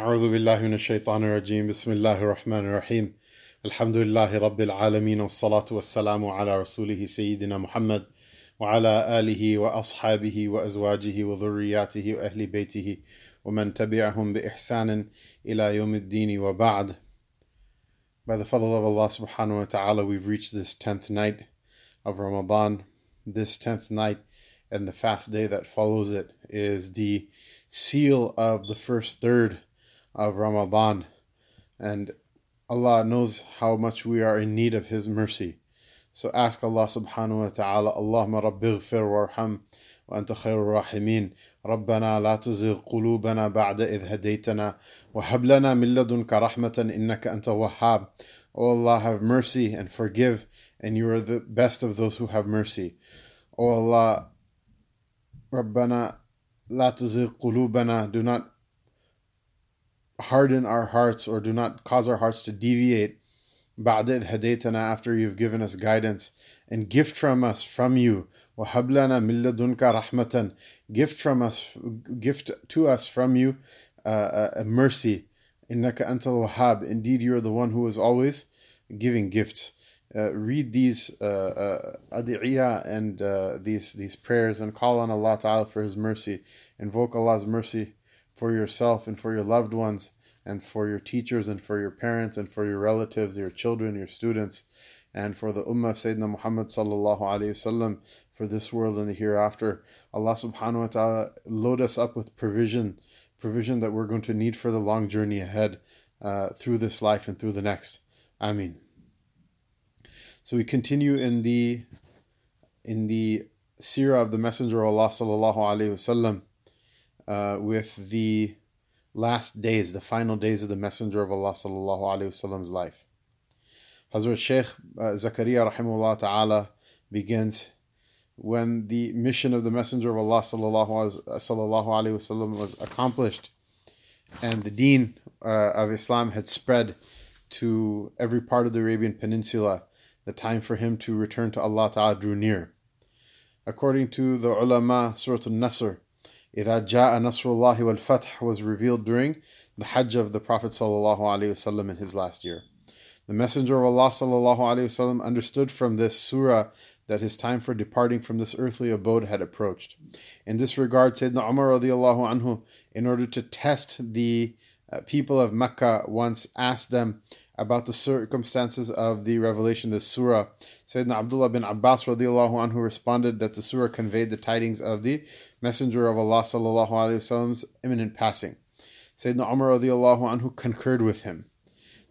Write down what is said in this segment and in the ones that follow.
أعوذ بالله من الشيطان الرجيم بسم الله الرحمن الرحيم الحمد لله رب العالمين والصلاة والسلام على رسوله سيدنا محمد وعلى آله وأصحابه وأزواجه وذرياته وأهل بيته ومن تبعهم بإحسان إلى يوم الدين وبعد By the fadl of Allah subhanahu wa ta'ala we've reached this 10th night of Ramadan. This 10th night and the fast day that follows it is the seal of the first third of Ramadan. And Allah knows how much we are in need of His mercy. So ask Allah subhanahu wa ta'ala, Allahumma rabbi ghfir warham wa anta khair rahimin. ربنا لا تزغ قلوبنا بعد إذ هديتنا وهب لنا من لدنك رحمة إنك أنت الوهاب O Allah have mercy and forgive and you are the best of those who have mercy O Allah ربنا لا تزغ قلوبنا do not harden our hearts or do not cause our hearts to deviate بعد إذ هديتنا after you've given us guidance and gift from us from you وهب لنا من لدنك رحمة gift from us gift to us from you uh, a mercy إنك أنت الوهاب indeed you are the one who is always giving gifts uh, read these uh, uh, and uh, these these prayers and call on Allah Ta'ala for His mercy. Invoke Allah's mercy for yourself and for your loved ones and for your teachers and for your parents and for your relatives, your children, your students, and for the Ummah of Sayyidina Muhammad Sallallahu Alaihi Wasallam for this world and the hereafter. Allah Subhanahu wa Ta'ala load us up with provision, provision that we're going to need for the long journey ahead uh, through this life and through the next. Ameen. So we continue in the in the seerah of the Messenger of Allah sallallahu alaihi wasallam uh, with the last days, the final days of the Messenger of Allah sallallahu alaihi wasallam's life. Hazrat Sheikh uh, Zakaria rahimahullah ta'ala begins when the mission of the Messenger of Allah sallallahu alaihi wasallam was accomplished and the deen uh, of Islam had spread to every part of the Arabian Peninsula the time for him to return to Allah Ta'ala drew near. According to the ulama, Surah Al-Nasr, إِذَا جَاءَ نَصْرُ اللَّهِ وَالْفَتْحِ was revealed during the Hajj of the Prophet ﷺ in his last year. The Messenger of Allah ﷺ understood from this surah that his time for departing from this earthly abode had approached. In this regard, Sayyidina Umar radiallahu anhu, in order to test the uh, people of Mecca, once asked them, about the circumstances of the revelation, the surah. Sayyidina Abdullah bin Abbas radiallahu anhu responded that the surah conveyed the tidings of the Messenger of Allah sallallahu alaihi wasallam's imminent passing. Sayyidina Umar radiallahu anhu concurred with him.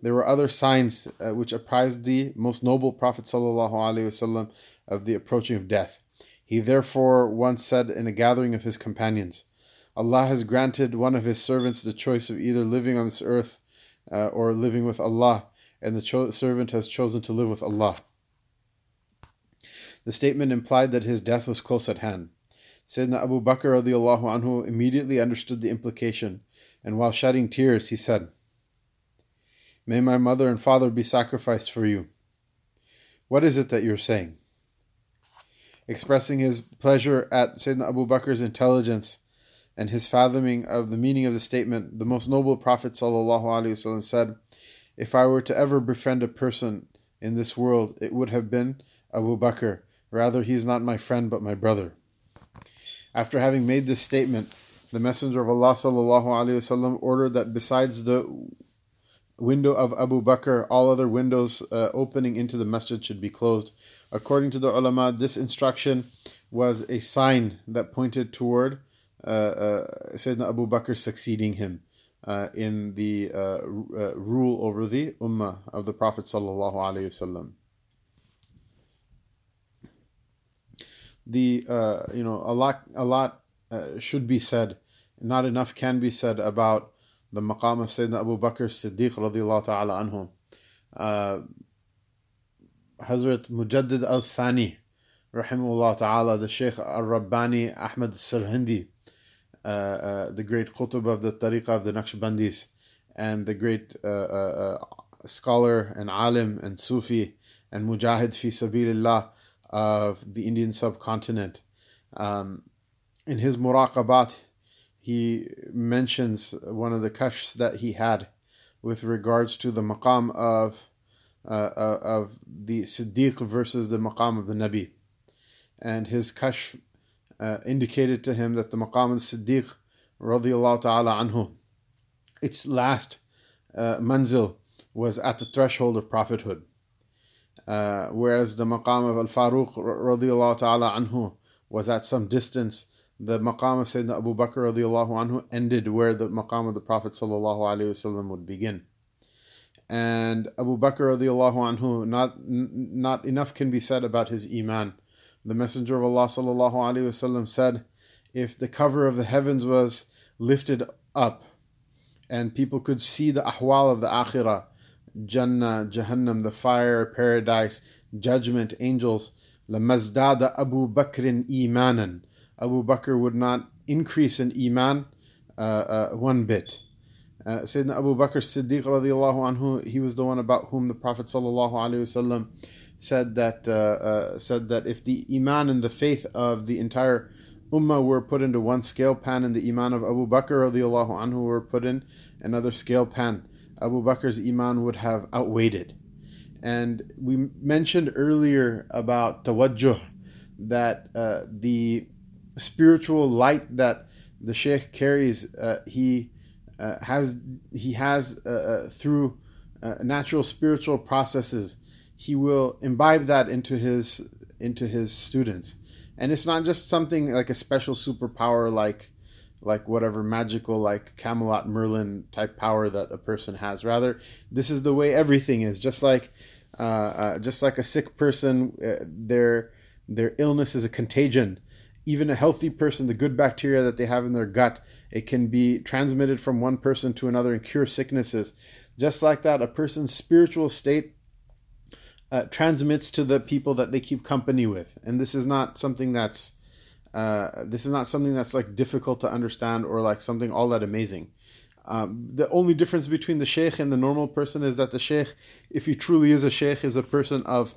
There were other signs uh, which apprised the most noble Prophet sallallahu alaihi wasallam of the approaching of death. He therefore once said in a gathering of his companions, Allah has granted one of his servants the choice of either living on this earth uh, or living with Allah, and the cho- servant has chosen to live with Allah. The statement implied that his death was close at hand. Sayyidina Abu Bakr radiallahu anhu immediately understood the implication, and while shedding tears, he said, May my mother and father be sacrificed for you. What is it that you're saying? Expressing his pleasure at Sayyidina Abu Bakr's intelligence and his fathoming of the meaning of the statement, the most noble Prophet ﷺ said, If I were to ever befriend a person in this world, it would have been Abu Bakr. Rather, he is not my friend but my brother. After having made this statement, the Messenger of Allah ﷺ ordered that besides the window of Abu Bakr, all other windows uh, opening into the masjid should be closed. According to the ulama, this instruction was a sign that pointed toward uh, uh, Sayyidina Abu Bakr succeeding him uh, in the rule over the ummah of the Prophet sallallahu alaihi wasallam. The you know a lot a lot should be said, not enough can be said about the maqam of Sayyidina Abu Bakr Siddiq radiallahu ta'ala anhu. Uh, Hazrat Mujaddid al Thani, rahimahullah ta'ala, the Shaykh al Rabbani Ahmad Sirhindi, uh, uh, the great Qutb of the Tariqah of the Naqshbandis, and the great uh, scholar and alim and Sufi and Mujahid fi sabilillah of the Indian subcontinent. Um, in his muraqabat, he mentions one of the kashfs that he had with regards to the maqam of uh, uh, of the Siddiq versus the maqam of the Nabi. And his kashf uh, indicated to him that the maqam of the Siddiq radiallahu ta'ala anhu, its last uh, manzil was at the threshold of prophethood. Uh, whereas the maqam of Al Faruq radiallahu ta'ala anhu was at some distance. The maqam of Sayyidina Abu Bakr radiallahu anhu ended where the maqam of the Prophet sallallahu alaihi wasallam would begin. And Abu Bakr radiallahu anhu, not, not enough can be said about his iman. The Messenger of Allah sallallahu alaihi wasallam said, if the cover of the heavens was lifted up and people could see the ahwal of the akhirah, Jannah, Jahannam, the fire, paradise, judgment, angels. Lamazdada Abu Bakrin Imanan. Abu Bakr would not increase in Iman uh, uh, one bit. Uh, Sayyidina Abu Bakr Siddiq radiallahu anhu, he was the one about whom the Prophet sallallahu alaihi wasallam said that uh, uh, said that if the iman and the faith of the entire ummah were put into one scale pan, and the iman of Abu Bakr radiallahu anhu were put in another scale pan, Abu Bakr's iman would have outweighed it. And we mentioned earlier about tawajjuh, that uh, the spiritual light that the Sheikh carries, uh, he uh, has he has uh, uh, through uh, natural spiritual processes, he will imbibe that into his into his students, and it's not just something like a special superpower like like whatever magical like Camelot Merlin type power that a person has. Rather, this is the way everything is. Just like uh, uh, just like a sick person, uh, their their illness is a contagion. Even a healthy person, the good bacteria that they have in their gut, it can be transmitted from one person to another and cure sicknesses. Just like that, a person's spiritual state uh, transmits to the people that they keep company with, and this is not something that's uh, this is not something that's like difficult to understand or like something all that amazing. Um, the only difference between the sheikh and the normal person is that the sheikh, if he truly is a sheikh, is a person of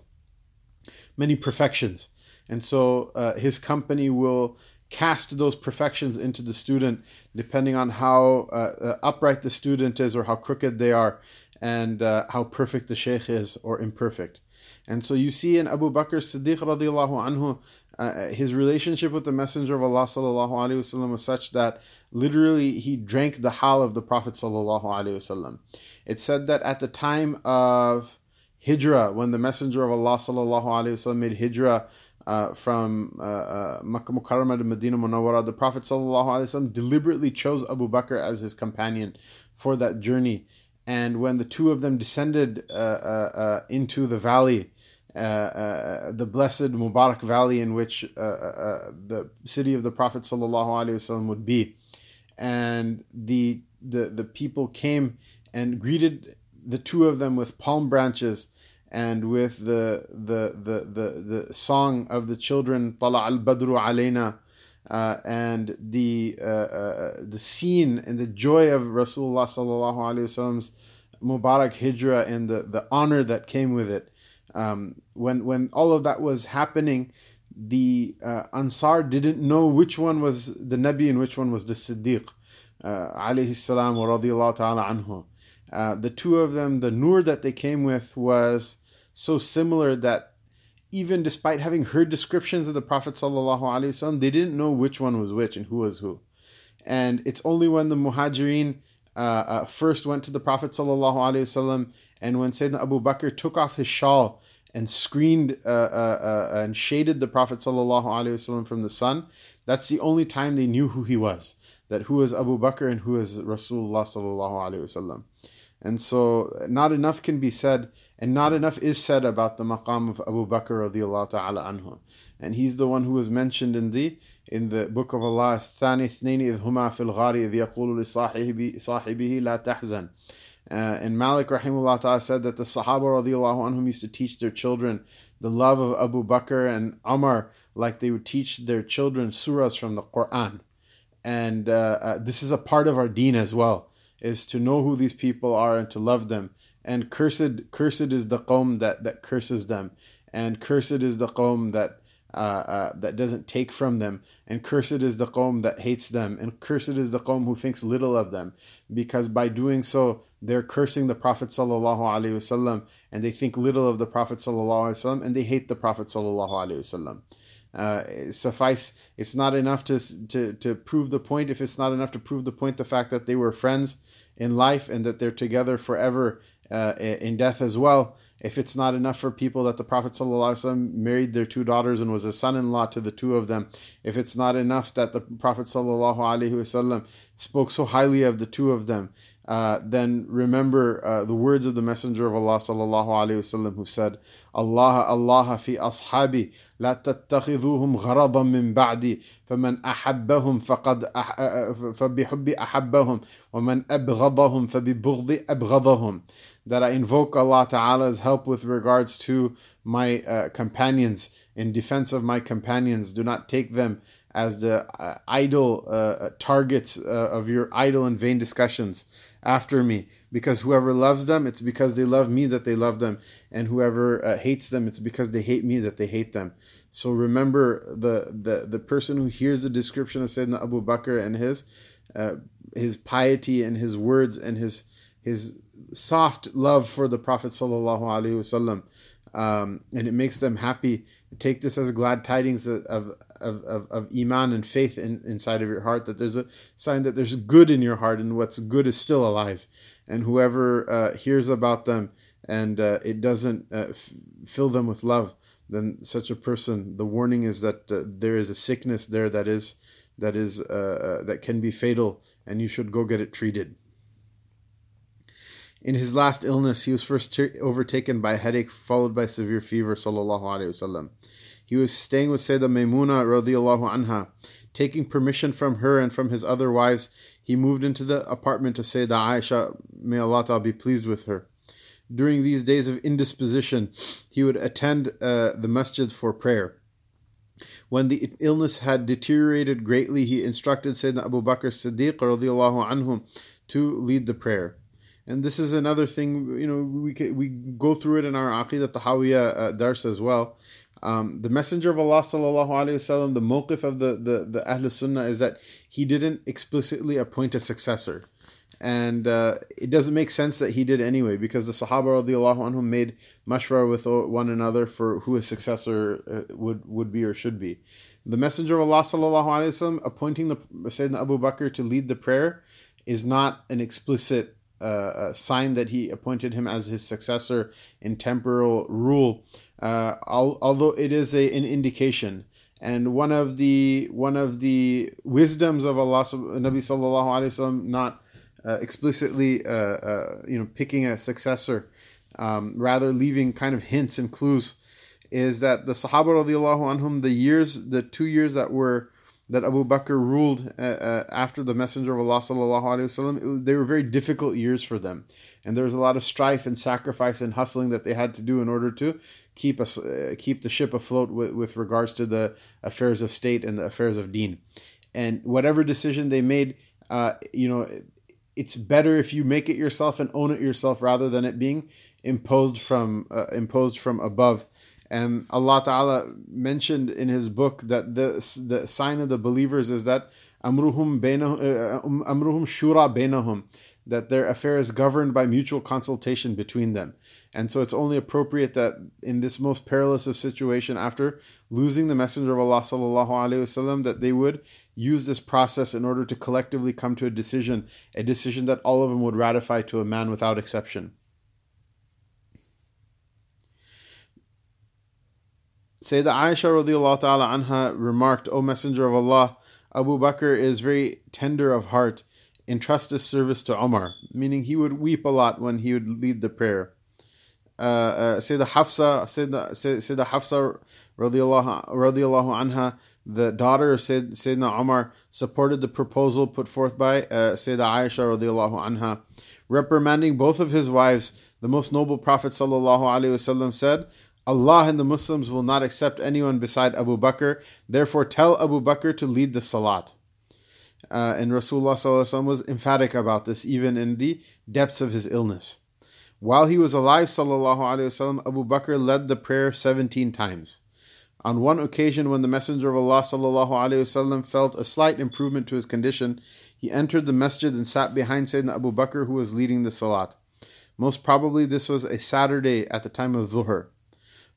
many perfections. And so uh, his company will cast those perfections into the student depending on how uh, uh upright the student is or how crooked they are and uh, how perfect the sheikh is or imperfect. And so you see in Abu Bakr Siddiq radiallahu anhu, uh, his relationship with the Messenger of Allah sallallahu alaihi wasallam was such that literally he drank the hal of the Prophet sallallahu alaihi wasallam. It said that at the time of Hijrah, when the Messenger of Allah sallallahu alaihi wasallam made Hijrah uh, from uh, uh, Makkah Mukarramah to Medina Munawwara, the Prophet sallallahu alaihi wasallam deliberately chose Abu Bakr as his companion for that journey. And when the two of them descended uh, uh, uh, into the valley, uh, uh, the blessed Mubarak Valley in which uh, the city of the Prophet ﷺ would be. And the, the, the people came and greeted the two of them with palm branches and with the, the, the, the, the song of the children, Tala al Badru alayna. Uh, and the uh, uh, the scene and the joy of Rasulullah sallallahu alaihi wasallam's Mubarak Hijrah and the, the honor that came with it um, when when all of that was happening, the uh, Ansar didn't know which one was the Nabi and which one was the Siddiq, uh, alayhi salam wa radiyallahu ta'ala anhu. Uh, the two of them, the nur that they came with was so similar that even despite having heard descriptions of the Prophet wasallam, they didn't know which one was which and who was who. And it's only when the Muhajirin uh, uh, first went to the Prophet wasallam and when Sayyidina Abu Bakr took off his shawl and screened uh, uh, uh, and shaded the Prophet ﷺ from the sun, that's the only time they knew who he was. That who is Abu Bakr and who is Rasulullah. And so not enough can be said, and not enough is said about the maqam of Abu Bakr radiallahu ta'ala anhu. And he's the one who was mentioned in the in the book of Allah, الثاني اثنين إذ هما في الغار إذ يقول لصاحبه لا تحزن. Uh, and Malik rahimullah ta'ala said that the Sahaba radiallahu anhum used to teach their children the love of Abu Bakr and Umar like they would teach their children surahs from the Quran. And uh, uh, this is a part of our deen as well, is to know who these people are and to love them. And cursed, cursed is the qawm that, that curses them. And cursed is the qawm that uh, uh, that doesn't take from them, and cursed is the qawm that hates them, and cursed is the qawm who thinks little of them, because by doing so they're cursing the Prophet wasallam, and they think little of the Prophet wasallam, and they hate the Prophet wasallam. Uh, suffice it's not enough to, to to prove the point if it's not enough to prove the point the fact that they were friends in life and that they're together forever uh, in death as well. If it's not enough for people that the Prophet ﷺ married their two daughters and was a son-in-law to the two of them, if it's not enough that the Prophet ﷺ spoke so highly of the two of them, uh, then remember uh, the words of the Messenger of Allah sallallahu alaihi wasallam who said, "Allah Allah fi ashabi la tattakhiduhum gharadan min ba'di faman ahabbahum faqad ah, uh, uh, fabihubbi ahabbahum wa man abghadahum fabibughdhi abghadahum." That I invoke Allah Ta'ala's help with regards to my uh, companions. In defense of my companions do not take them as the uh, idle uh, targets uh, of your idle and vain discussions after me. Because whoever loves them it's because they love me that they love them. And whoever uh, hates them it's because they hate me that they hate them. So remember the the, the person who hears the description of Sayyidina Abu Bakr and his uh, his piety and his words and his his soft love for the Prophet sallallahu alaihi wasallam um, and it makes them happy. Take this as glad tidings of, of, of, of iman and faith in, inside of your heart that there's a sign that there's good in your heart and what's good is still alive. And whoever uh, hears about them and uh, it doesn't uh, f- fill them with love, then such a person, the warning is that uh, there is a sickness there that is that is uh, uh, that can be fatal, and you should go get it treated. In his last illness, he was first overtaken by a headache, followed by severe fever. Sallallahu alaihi wasallam. He was staying with Sayyidah Maymuna radiallahu anha. Taking permission from her and from his other wives, he moved into the apartment of Sayyidah Aisha. May Allah be pleased with her. During these days of indisposition, he would attend uh, the masjid for prayer. When the illness had deteriorated greatly, he instructed Sayyidina Abu Bakr Siddiq radiallahu anhu to lead the prayer and this is another thing you know we we go through it in our aqidah tahawiyah uh, dars as well. Um, the messenger of allah sallallahu alaihi wasallam the mawqif of the the the ahl sunnah is that he didn't explicitly appoint a successor. And uh, it doesn't make sense that he did anyway because the sahaba radiallahu anhum made mashwar with one another for who a successor uh, would would be or should be. The messenger of allah sallallahu alaihi wasallam appointing the sayyidina abu bakr to lead the prayer is not an explicit uh, sign that he appointed him as his successor in temporal rule, uh, al- although it is a, an indication. And one of the one of the wisdoms of Allah, Nabi Sallallahu Alaihi Wasallam, not uh, explicitly uh, uh, you know picking a successor, um, rather leaving kind of hints and clues, is that the Sahaba radiallahu anhum, the years, the two years that were that Abu Bakr ruled uh, uh, after the Messenger of Allah sallallahu alaihi wasallam, they were very difficult years for them, and there was a lot of strife and sacrifice and hustling that they had to do in order to keep us uh, keep the ship afloat with, with regards to the affairs of state and the affairs of Deen, and whatever decision they made, uh, you know, it's better if you make it yourself and own it yourself rather than it being imposed from uh, imposed from above and Allah Ta'ala mentioned in His book that the, the sign of the believers is that amruhum, uh, um, amruhum shura bainahum, that their affair is governed by mutual consultation between them. And so it's only appropriate that in this most perilous of situation, after losing the Messenger of Allah sallallahu alaihi wasallam, that they would use this process in order to collectively come to a decision, a decision that all of them would ratify to a man without exception. Sayyidah Aisha radiallahu ta'ala anha remarked, O Messenger of Allah, Abu Bakr is very tender of heart, entrust his service to Umar, meaning he would weep a lot when he would lead the prayer. Uh, uh, Sayyidah Hafsa, Sayyidah, Sayyidah Hafsa radiallahu, radiallahu anha, the daughter of Sayyid, Sayyidina Umar, supported the proposal put forth by uh, Sayyidah Aisha radiallahu anha, reprimanding both of his wives. The most noble Prophet sallallahu alaihi wasallam said, Allah and the Muslims will not accept anyone beside Abu Bakr. Therefore, tell Abu Bakr to lead the salat. Uh, and Rasulullah was emphatic about this, even in the depths of his illness. While he was alive, وسلم, Abu Bakr led the prayer 17 times. On one occasion, when the Messenger of Allah وسلم, felt a slight improvement to his condition, he entered the masjid and sat behind Sayyidina Abu Bakr, who was leading the salat. Most probably, this was a Saturday at the time of Dhuhr.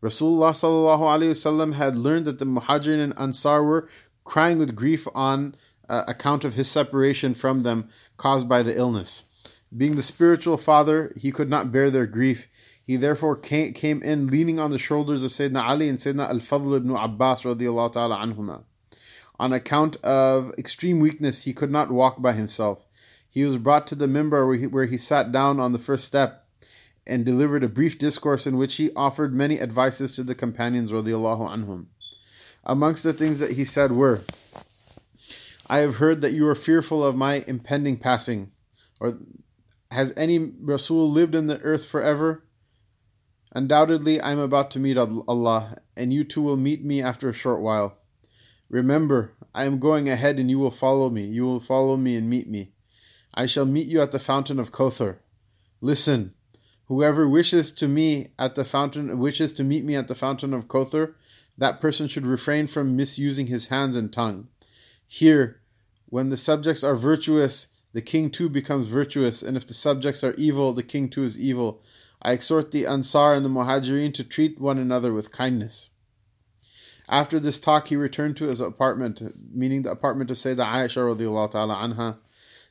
Rasulullah sallallahu alaihi wasallam had learned that the Muhajirin and Ansar were crying with grief on uh, account of his separation from them caused by the illness. Being the spiritual father, he could not bear their grief. He therefore came, came in leaning on the shoulders of Sayyidina Ali and Sayyidina Al-Fadl ibn Abbas radiallahu ta'ala anhuma. On account of extreme weakness, he could not walk by himself. He was brought to the mimbar where he, where he sat down on the first step and delivered a brief discourse in which he offered many advices to the companions radiallahu anhum. Amongst the things that he said were, I have heard that you are fearful of my impending passing, or has any Rasul lived in the earth forever? Undoubtedly, I am about to meet Allah, and you too will meet me after a short while. Remember, I am going ahead, and you will follow me. You will follow me and meet me. I shall meet you at the fountain of Kothar. Listen, whoever wishes to me at the fountain wishes to meet me at the fountain of Kothar, that person should refrain from misusing his hands and tongue. Here, when the subjects are virtuous, the king too becomes virtuous, and if the subjects are evil, the king too is evil. I exhort the Ansar and the Muhajirin to treat one another with kindness. After this talk, he returned to his apartment, meaning the apartment of Sayyidah Aisha radiallahu anha.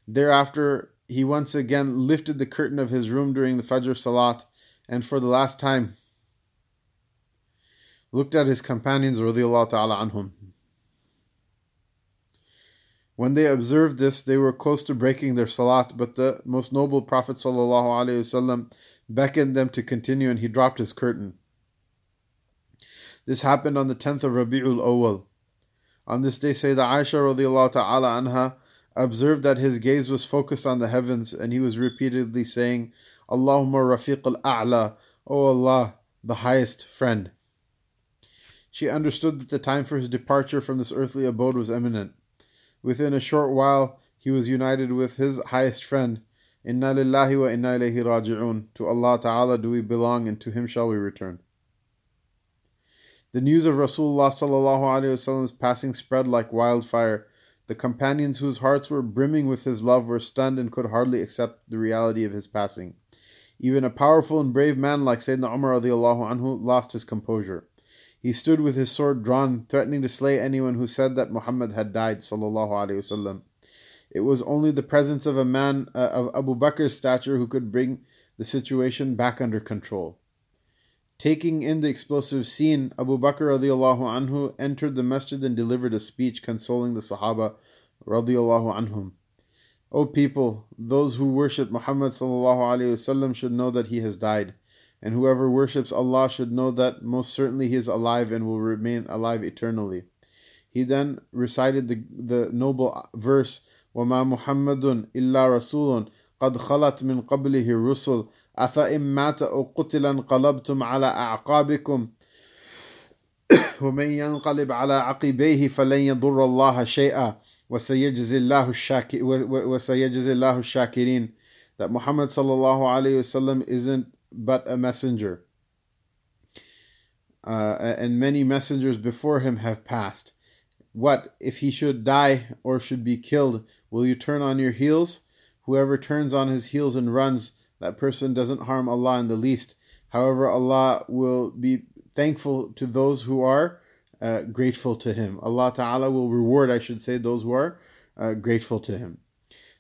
Thereafter, he once again lifted the curtain of his room during the Fajr Salat, and for the last time looked at his companions ta'ala anhum. When they observed this, they were close to breaking their salat, but the most noble Prophet ﷺ beckoned them to continue and he dropped his curtain. This happened on the 10th of Rabi'ul Awal. On this day, Sayyidah Aisha radiallahu ta'ala anha observed that his gaze was focused on the heavens and he was repeatedly saying, Allahumma rafiq al-a'la, O Allah, the highest friend. She understood that the time for his departure from this earthly abode was imminent. Within a short while, he was united with his highest friend. Inna lillahi wa inna ilayhi raji'un. To Allah Ta'ala do we belong and to Him shall we return. The news of Rasulullah sallallahu alaihi wasallam's passing spread like wildfire. The companions whose hearts were brimming with his love were stunned and could hardly accept the reality of his passing. Even a powerful and brave man like Sayyidina Umar anhu lost his composure. He stood with his sword drawn, threatening to slay anyone who said that Muhammad had died. It was only the presence of a man uh, of Abu Bakr's stature who could bring the situation back under control. Taking in the explosive scene, Abu Bakr radiallahu anhu entered the masjid and delivered a speech consoling the Sahaba radiallahu anhum. O people, those who worship Muhammad sallallahu should know that he has died. And whoever worships Allah should know that most certainly he is alive and will remain alive eternally. He then recited the, the noble verse, وَمَا مُحَمَّدٌ إِلَّا رَسُولٌ قَدْ خَلَتْ مِنْ قَبْلِهِ الرُّسُلُ أَفَإِن مَاتَ أَوْ قُتِلَ انقلبتم على أعقابكم ومن ينقلب على عقبيه فلن يضر الله شيئا وسيجزي الله الشاكر وسيجزي الله الشاكرين that Muhammad sallallahu alayhi wasallam isn't but a messenger. Uh, and many messengers before him have passed. What if he should die or should be killed? Will you turn on your heels? Whoever turns on his heels and runs, that person doesn't harm Allah in the least. However, Allah will be thankful to those who are uh, grateful to Him. Allah Ta'ala will reward, I should say, those who are uh, grateful to Him.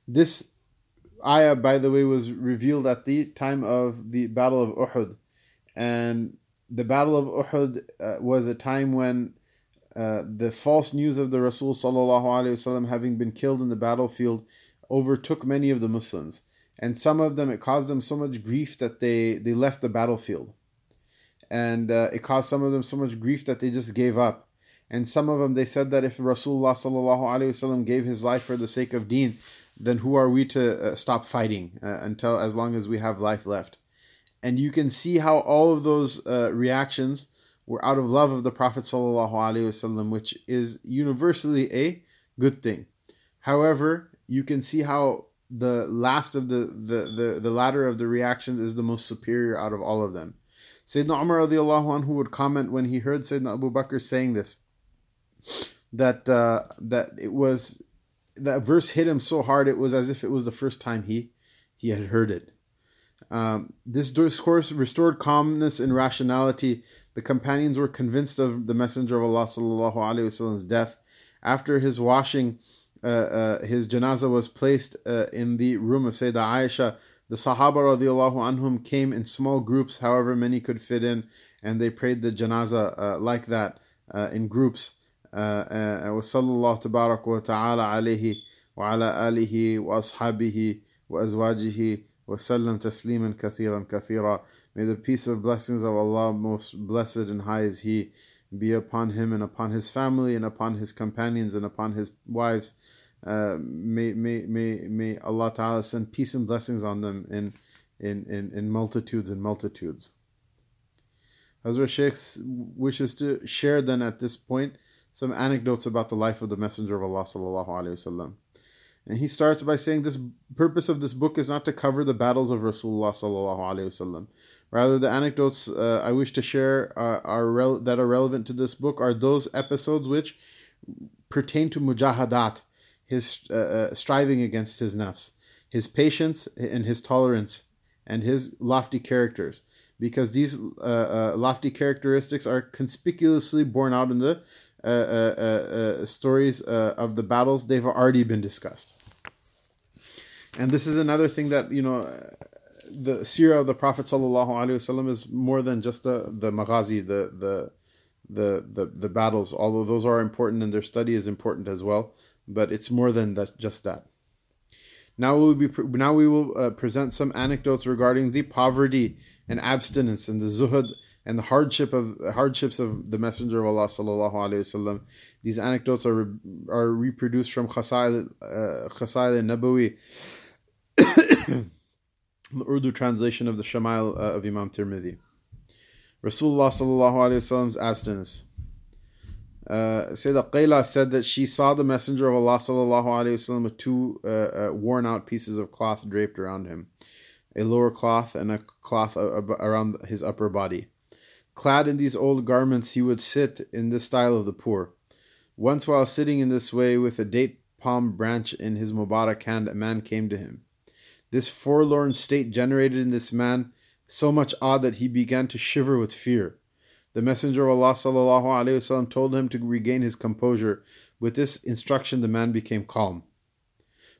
This ayah, by the way, was revealed at the time of the Battle of Uhud. And the Battle of Uhud uh, was a time when uh, the false news of the Rasul having been killed in the battlefield overtook many of the Muslims and some of them it caused them so much grief that they they left the battlefield. And uh, it caused some of them so much grief that they just gave up. And some of them they said that if rasulullah sallallahu alaihi wasallam gave his life for the sake of deen then who are we to uh, stop fighting uh, until as long as we have life left? And you can see how all of those uh, reactions were out of love of the prophet sallallahu alaihi wasallam which is universally a good thing. However you can see how the last of the, the, the, the latter of the reactions is the most superior out of all of them. Sayyidina Umar radiallahu anhu would comment when he heard Sayyidina Abu Bakr saying this, that uh, that it was that verse hit him so hard it was as if it was the first time he he had heard it. Um, this discourse restored calmness and rationality. The companions were convinced of the Messenger of Allah sallallahu alaihi wasallam's death. After his washing, uh, uh, his janazah was placed uh, in the room of Sayyidah Aisha. The Sahaba radiallahu anhum came in small groups, however many could fit in, and they prayed the janazah uh, like that uh, in groups. وصلى الله تبارك وتعالى عليه وعلى آله وأصحابه وأزواجه وسلم تسليما كثيرا كثيرا May the peace of blessings of Allah, most blessed and high is He, be upon him and upon his family and upon his companions and upon his wives. Uh, may, may, may, may Allah Ta'ala send peace and blessings on them in, in, in, in multitudes and multitudes. Hazrat Sheikh wishes to share then at this point some anecdotes about the life of the Messenger of Allah. And he starts by saying this purpose of this book is not to cover the battles of Rasulullah Sallallahu. Rather, the anecdotes uh, I wish to share uh, are rel- that are relevant to this book are those episodes which pertain to mujahadat, his uh, uh striving against his nafs, his patience and his tolerance, and his lofty characters. Because these uh, uh, lofty characteristics are conspicuously borne out in the stories of the battles they've already been discussed. And this is another thing that you know the seerah of the Prophet sallallahu wasallam is more than just the the maghazi, the the the the the battles. Although those are important and their study is important as well, but it's more than that. Just that. Now we will be now we will uh, present some anecdotes regarding the poverty and abstinence and the zuhud and the hardship of hardships of the Messenger of Allah sallallahu alaihi wasallam. These anecdotes are are reproduced from Khasail uh, Khasail Nabawi the Urdu translation of the Shama'il uh, of Imam Tirmidhi. Rasulullah sallallahu alayhi wasallam's abstinence. Uh, Sayyidah Qayla said that she saw the Messenger of Allah sallallahu alayhi wasallam with two uh, uh, worn out pieces of cloth draped around him, a lower cloth and a cloth around his upper body. Clad in these old garments, he would sit in the style of the poor. Once, while sitting in this way with a date palm branch in his Mubarak hand, a man came to him. This forlorn state generated in this man so much awe that he began to shiver with fear. The Messenger of Allah sallallahu alaihi wasallam told him to regain his composure. With this instruction, the man became calm.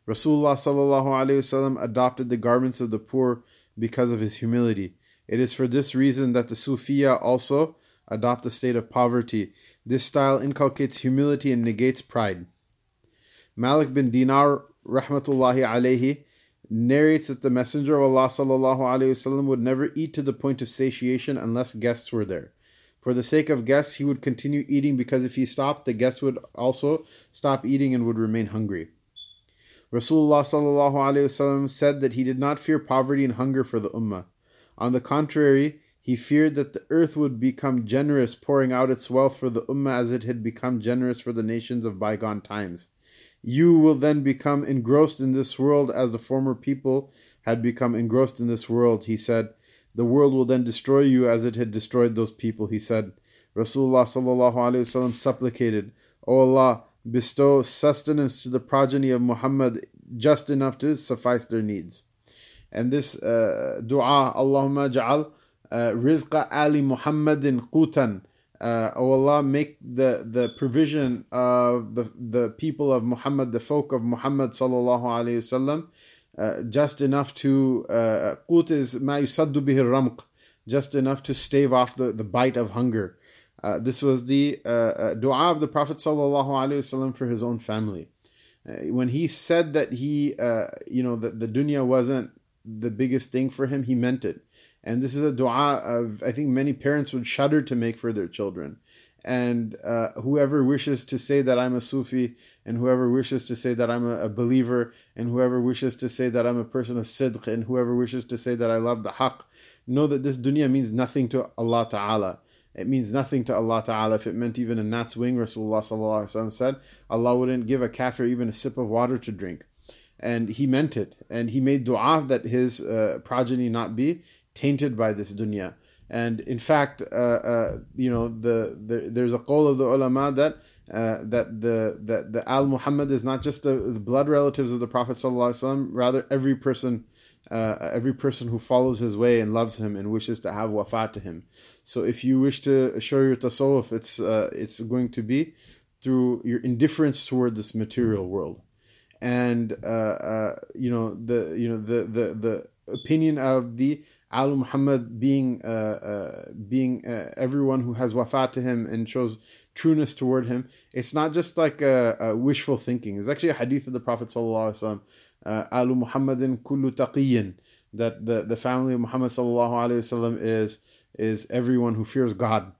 Rasulullah sallallahu alaihi wasallam adopted the garments of the poor because of his humility. It is for this reason that the Sufiya also adopt the state of poverty. This style inculcates humility and negates pride. Malik bin Dinar rahmatullahi alayhi narrates that the Messenger of Allah وسلم, would never eat to the point of satiation unless guests were there. For the sake of guests, he would continue eating because if he stopped, the guests would also stop eating and would remain hungry. Rasulullah وسلم, said that he did not fear poverty and hunger for the Ummah. On the contrary, he feared that the earth would become generous, pouring out its wealth for the Ummah as it had become generous for the nations of bygone times. You will then become engrossed in this world as the former people had become engrossed in this world, he said. The world will then destroy you as it had destroyed those people, he said. Rasulullah supplicated, O Allah, bestow sustenance to the progeny of Muhammad just enough to suffice their needs. And this uh, dua, Allahumma ja'al uh, rizqa ali Muhammadin qutan uh, oh Allah, make the, the provision of the, the people of Muhammad, the folk of Muhammad sallallahu alayhi wasallam, uh, just enough to uh, qut is ma yusaddu bihi ramq, just enough to stave off the, the bite of hunger. Uh, this was the uh, dua of the Prophet sallallahu alayhi wasallam for his own family. When he said that he, you know, that the dunya wasn't the biggest thing for him, he meant it. And this is a dua of, I think many parents would shudder to make for their children. And uh, whoever wishes to say that I'm a Sufi, and whoever wishes to say that I'm a, a, believer, and whoever wishes to say that I'm a person of sidq, and whoever wishes to say that I love the haqq, know that this dunya means nothing to Allah Ta'ala. It means nothing to Allah Ta'ala. If it meant even a gnat's wing, Rasulullah said, Allah wouldn't give a kafir even a sip of water to drink. And he meant it. And he made dua that his uh, progeny not be tainted by this dunya. And in fact, uh, uh, you know, the, the there's a call of the ulama that uh, that the that the Al Muhammad is not just the, the blood relatives of the Prophet sallallahu rather every person. Uh, every person who follows his way and loves him and wishes to have wafat to him. So if you wish to show your tasawwuf, it's uh, it's going to be through your indifference toward this material world, and uh, you know the you know the the the opinion of the Al Muhammad being uh, uh, being uh, everyone who has wafat to him and shows trueness toward him. It's not just like a, a wishful thinking. It's actually a hadith of the Prophet sallallahu alaihi wasallam. Uh, Alu Muhammadin kullu taqiyyin. That the, the family of Muhammad sallallahu alaihi wasallam is is everyone who fears God.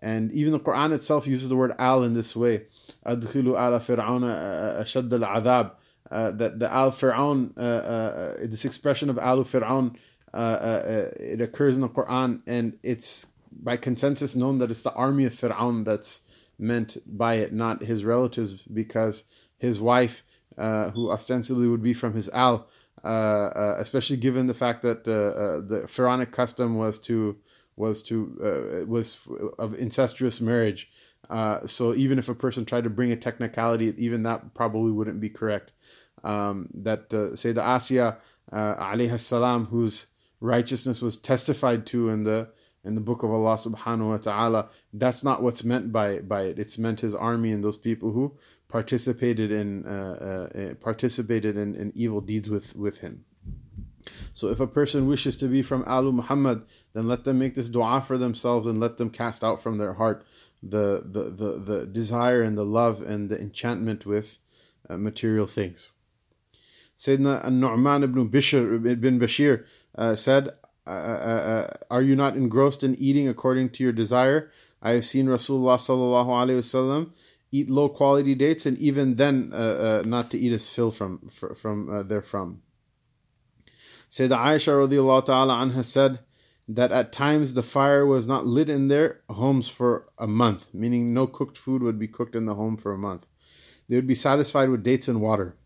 And even the Quran itself uses the word al in this way. Adkhilu ala fir'auna ashad al-adhab. That the al fir'aun, uh, uh, this expression of alu fir'aun uh, uh, it occurs in the Quran, and it's by consensus known that it's the army of Fir'aun that's meant by it, not his relatives, because his wife, uh, who ostensibly would be from his al, uh, uh, especially given the fact that uh, the Pharaonic custom was to was to was of incestuous marriage. so even if a person tried to bring a technicality, even that probably wouldn't be correct. Um, that uh, say the Asiya alayhi salam, who's righteousness was testified to in the in the book of Allah subhanahu wa ta'ala. That's not what's meant by by it. It's meant his army and those people who participated in uh, uh, participated in, in evil deeds with with him. So if a person wishes to be from Alu Muhammad then let them make this dua for themselves and let them cast out from their heart the the the, the desire and the love and the enchantment with uh, material things. Sayyidina Nu'man ibn Bishr ibn Bashir uh, said, uh, uh, uh, Are you not engrossed in eating according to your desire? I have seen Rasulullah wasallam eat low quality dates, and even then, uh, not to eat as fill from from therefrom. Sayyidah Aisha radiallahu ta'ala anha said that at times the fire was not lit in their homes for a month, meaning no cooked food would be cooked in the home for a month. They would be satisfied with dates and water.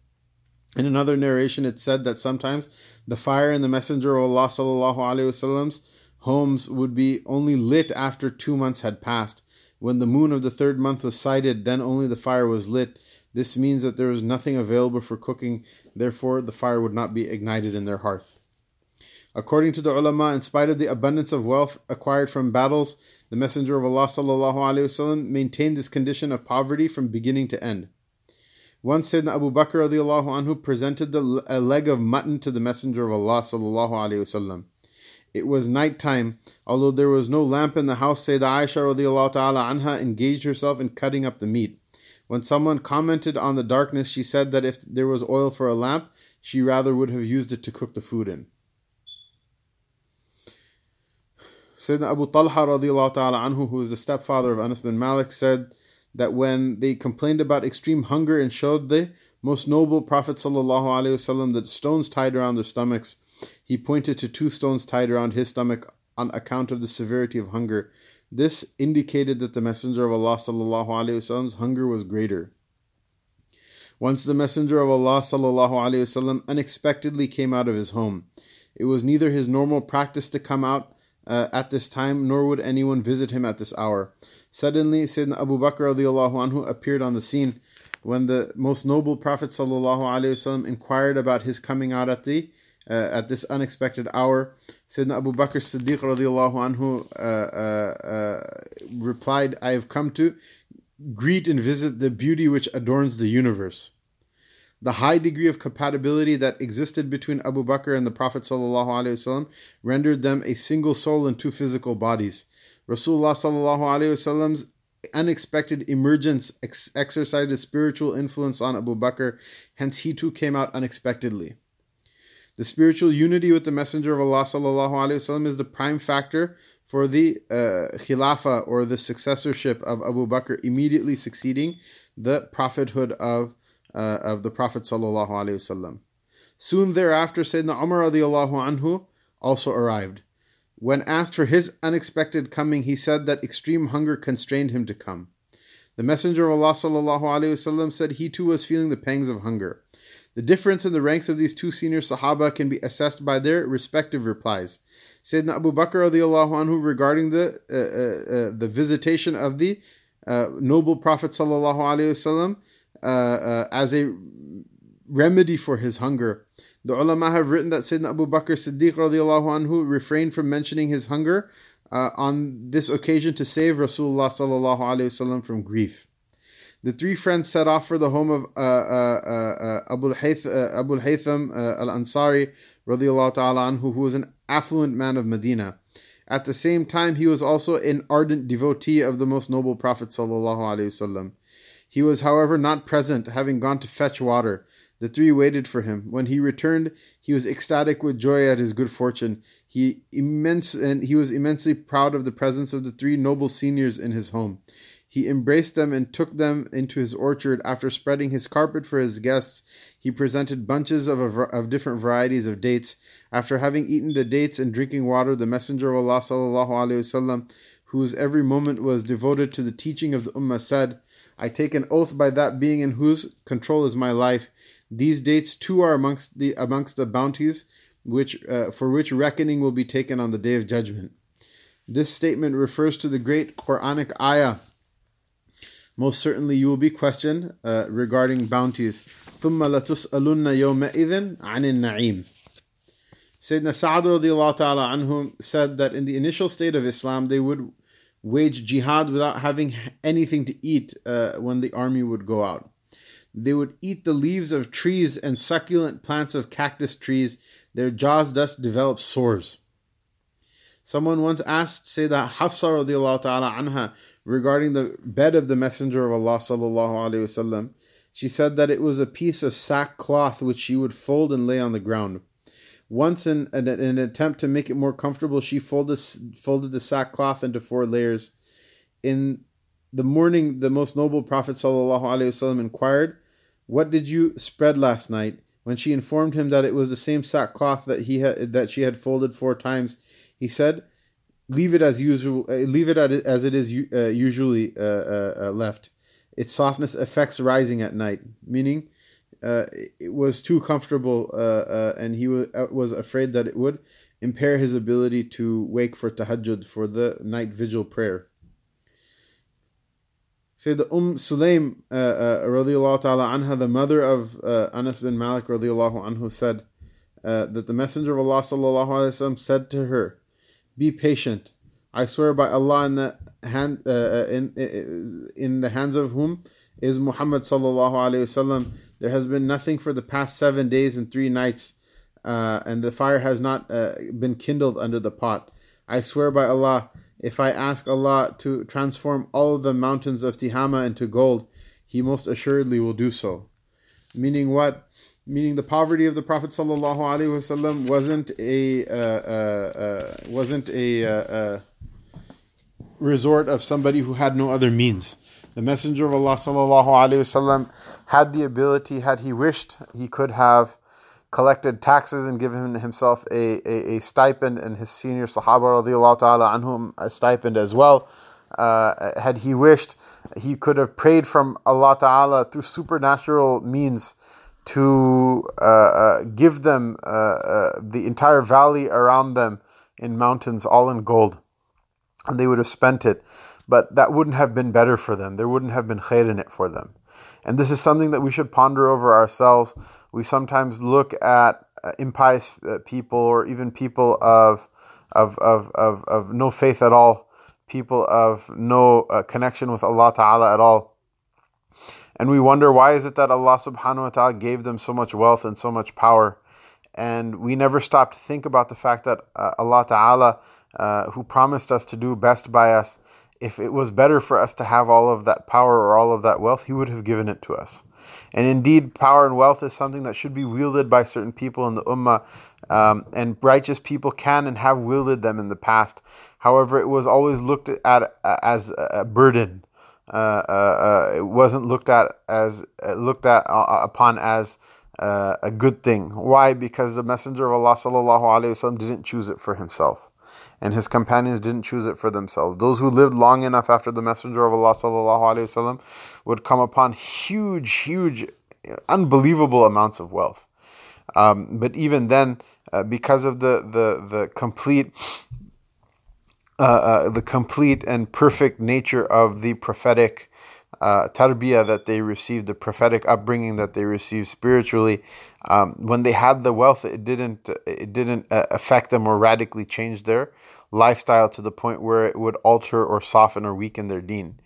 In another narration, it said that sometimes the fire in the Messenger of Allah wasallam's homes would be only lit after two months had passed. When the moon of the third month was sighted, then only the fire was lit. This means that there was nothing available for cooking, therefore the fire would not be ignited in their hearth. According to the ulama, in spite of the abundance of wealth acquired from battles, the Messenger of Allah maintained this condition of poverty from beginning to end. Once Sayyidina Abu Bakr radiallahu anhu presented the, a leg of mutton to the Messenger of Allah sallallahu wasallam. It was night time. Although there was no lamp in the house, Sayyidina Aisha radiallahu ta'ala anha engaged herself in cutting up the meat. When someone commented on the darkness, she said that if there was oil for a lamp, she rather would have used it to cook the food in. Sayyidina Abu Talha radiallahu ta'ala anhu, who is the stepfather of Anas bin Malik, said, that when they complained about extreme hunger and showed the most noble Prophet ﷺ the stones tied around their stomachs, he pointed to two stones tied around his stomach on account of the severity of hunger. This indicated that the Messenger of Allah ﷺ's hunger was greater. Once the Messenger of Allah ﷺ unexpectedly came out of his home. It was neither his normal practice to come out uh, at this time, nor would anyone visit him at this hour. Suddenly, Sayyidina Abu Bakr anhu appeared on the scene. When the most noble Prophet wasallam inquired about his coming out at the uh, at this unexpected hour, Sayyidina Abu Bakr Siddiq anhu uh, uh, uh, replied, "I have come to greet and visit the beauty which adorns the universe." The high degree of compatibility that existed between Abu Bakr and the Prophet ﷺ rendered them a single soul in two physical bodies. Rasulullah wasallam's unexpected emergence ex- exercised a spiritual influence on Abu Bakr, hence he too came out unexpectedly. The spiritual unity with the Messenger of Allah wasallam is the prime factor for the uh, khilafah or the successorship of Abu Bakr immediately succeeding the prophethood of uh, of the Prophet sallallahu alaihi wasallam. Soon thereafter, Sayyidina Umar radiallahu anhu also arrived. When asked for his unexpected coming, he said that extreme hunger constrained him to come. The Messenger of Allah sallallahu alaihi wasallam said he too was feeling the pangs of hunger. The difference in the ranks of these two senior Sahaba can be assessed by their respective replies. Sayyidina Abu Bakr radiallahu anhu regarding the uh, uh, uh the visitation of the uh, noble Prophet sallallahu alaihi wasallam uh, uh, as a remedy for his hunger. The ulama have written that Sayyidina Abu Bakr Siddiq radiallahu anhu refrained from mentioning his hunger on this occasion to save Rasulullah from grief. The three friends set off for the home of uh, uh, uh, Abu al-Haytham al-Ansari radiallahu ta'ala anhu, who was an affluent man of Medina. At the same time, he was also an ardent devotee of the most noble Prophet. He was, however, not present, having gone to fetch water. The three waited for him. When he returned, he was ecstatic with joy at his good fortune. He immense and he was immensely proud of the presence of the three noble seniors in his home. He embraced them and took them into his orchard. After spreading his carpet for his guests, he presented bunches of, a, of different varieties of dates. After having eaten the dates and drinking water, the Messenger of Allah وسلم, whose every moment was devoted to the teaching of the Ummah, said, I take an oath by that being in whose control is my life. These dates too are amongst the amongst the bounties which uh, for which reckoning will be taken on the day of judgment. This statement refers to the great Quranic ayah most certainly you will be questioned uh, regarding bounties. ثُمَّ لَتُسْأَلُنَّ يَوْمَئِذٍ عَنِ النَّعِيمِ Sayyidina Sa'ad radiallahu ta'ala anhum said that in the initial state of Islam, they would wage jihad without having anything to eat uh, when the army would go out. They would eat the leaves of trees and succulent plants of cactus trees. Their jaws thus developed sores. Someone once asked Sayyidah Hafsa radiallahu ta'ala anha regarding the bed of the Messenger of Allah wasallam. She said that it was a piece of sackcloth which she would fold and lay on the ground. Once, in, an attempt to make it more comfortable, she folded folded the sackcloth into four layers. In the morning, the most noble Prophet wasallam inquired, "What did you spread last night?" When she informed him that it was the same sackcloth that he had that she had folded four times, he said, leave it as usual. Uh, leave it as it is uh, usually uh, left. Its softness affects rising at night, meaning uh, it was too comfortable, and he was, was afraid that it would impair his ability to wake for tahajjud for the night vigil prayer. The Umm Sulaim radiallahu ta'ala anha, the mother of Anas bin Malik radiallahu anhu, said that the Messenger of Allah sallallahu wasallam said to her, be patient. I swear by Allah in the hand uh, uh in, uh, in the hands of whom is Muhammad sallallahu alaihi wasallam. There has been nothing for the past seven days and three nights, uh, and the fire has not uh, been kindled under the pot. I swear by Allah, if I ask Allah to transform all the mountains of Tihama into gold, He most assuredly will do so. Meaning what? meaning the poverty of the Prophet sallallahu alaihi wasallam wasn't a uh, uh, uh, wasn't a uh, resort of somebody who had no other means. The Messenger of Allah wasallam had the ability, had he wished, he could have collected taxes and given himself a, a, a stipend and his senior Sahaba radiallahu ta'ala a stipend as well. Uh, had he wished, he could have prayed from Allah Ta'ala through supernatural means to uh, uh, give them uh, uh, the entire valley around them in mountains, all in gold. And they would have spent it. But that wouldn't have been better for them. There wouldn't have been khair in it for them. And this is something that we should ponder over ourselves. We sometimes look at uh, impious uh, people or even people of, of, of, of, of no faith at all, people of no connection with Allah Ta'ala at all and we wonder why is it that Allah subhanahu wa ta'ala gave them so much wealth and so much power. And we never stop to think about the fact that uh, Allah ta'ala, uh, who promised us to do best by us, if it was better for us to have all of that power or all of that wealth, He would have given it to us. And indeed, power and wealth is something that should be wielded by certain people in the Ummah, um, and righteous people can and have wielded them in the past. However, it was always looked at as a burden uh, uh, uh, it wasn't looked at as looked at upon as a good thing. Why? Because the Messenger of Allah didn't choose it for himself and his companions didn't choose it for themselves. Those who lived long enough after the Messenger of Allah wasallam would come upon huge, huge unbelievable amounts of wealth. Um, but even then, uh, because of the the the complete uh, uh, the complete and perfect nature of the prophetic uh, tarbiyah that they received, the prophetic upbringing that they received spiritually, um, when they had the wealth, it didn't it didn't uh, affect them or radically change their lifestyle to the point where it would alter or soften or weaken their deen.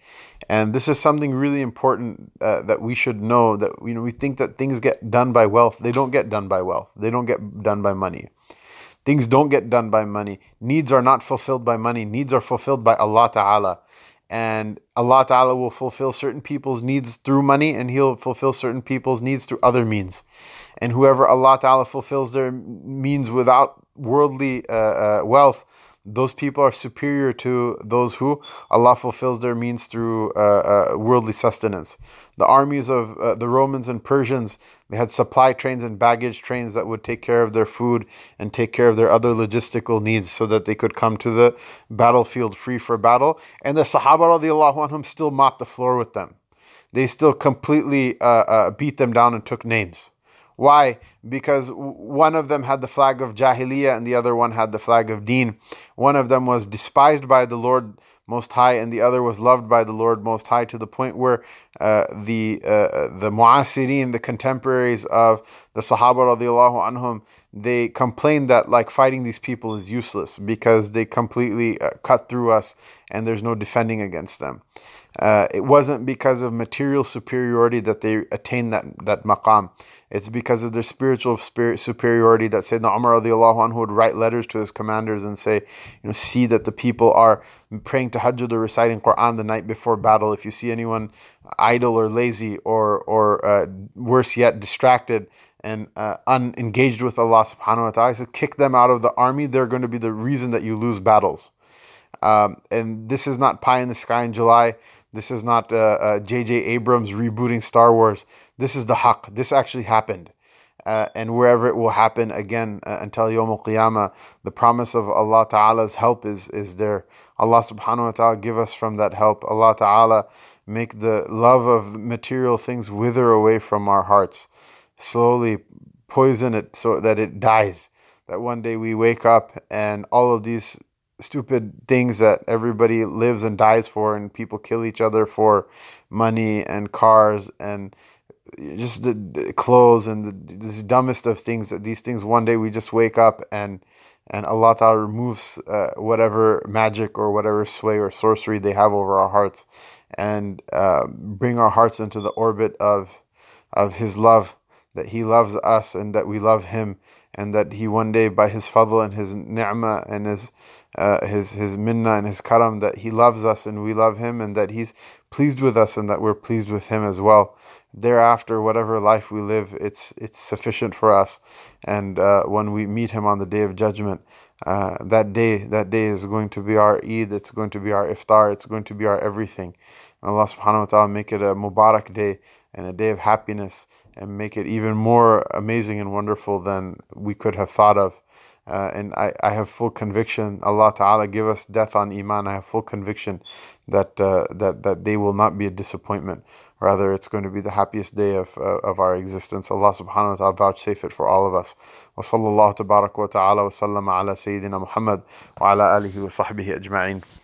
And this is something really important uh, that we should know that you know we think that things get done by wealth. They don't get done by wealth. They don't get done by money. Things don't get done by money. Needs are not fulfilled by money. Needs are fulfilled by Allah Ta'ala. And Allah Ta'ala will fulfill certain people's needs through money and He'll fulfill certain people's needs through other means. And whoever Allah Ta'ala fulfills their means without worldly uh, uh, wealth, those people are superior to those who Allah fulfills their means through uh, uh, worldly sustenance. The armies of uh, the Romans and Persians, they had supply trains and baggage trains that would take care of their food and take care of their other logistical needs so that they could come to the battlefield free for battle. And the Sahaba radiallahu anhum still mopped the floor with them. They still completely uh, uh, beat them down and took names. Why? Because one of them had the flag of Jahiliyyah and the other one had the flag of Deen. One of them was despised by the Lord Most High and the other was loved by the Lord Most High to the point where uh, the uh, the Mu'asirin, the contemporaries of the Sahaba radiallahu anhum, they complained that like fighting these people is useless because they completely uh, cut through us and there's no defending against them. Uh, it wasn't because of material superiority that they attained that that maqam. It's because of their spiritual spirit superiority that Sayyidina Umar anhu would write letters to his commanders and say, you know, see that the people are praying tahajjud or reciting Quran the night before battle. If you see anyone idle or lazy or or uh, worse yet, distracted and uh, unengaged with Allah subhanahu wa ta'ala, he said, kick them out of the army. They're going to be the reason that you lose battles. Um, and this is not pie in the sky in July. This is not J.J. Uh, uh, Abrams rebooting Star Wars. This is the haqq. This actually happened. Uh, and wherever it will happen again uh, until Yawm al Qiyamah, the promise of Allah Ta'ala's help is, is there. Allah Subhanahu wa Ta'ala give us from that help. Allah Ta'ala make the love of material things wither away from our hearts. Slowly poison it so that it dies. That one day we wake up and all of these stupid things that everybody lives and dies for and people kill each other for money and cars and just the, the clothes and the, the, dumbest of things that these things one day we just wake up and and Allah Ta'ala removes uh, whatever magic or whatever sway or sorcery they have over our hearts and uh, bring our hearts into the orbit of of His love that He loves us and that we love Him and that He one day by His fadl and His ni'mah and His uh, his his minna and his karam that he loves us and we love him and that he's pleased with us and that we're pleased with him as well. Thereafter whatever life we live it's it's sufficient for us. And uh, when we meet him on the day of judgment uh, that day that day is going to be our Eid it's going to be our iftar it's going to be our everything. Allah subhanahu wa ta'ala make it a mubarak day and a day of happiness and make it even more amazing and wonderful than we could have thought of. Uh, and I, I have full conviction, Allah Ta'ala give us death on Iman. I have full conviction that, uh, that, that they will not be a disappointment. Rather, it's going to be the happiest day of, uh, of our existence. Allah subhanahu wa ta'ala vouchsafe it for all of us. Wa sallallahu wa ta'ala wa sallama ala Sayyidina Muhammad wa ala alihi wa sahbihi ajma'in.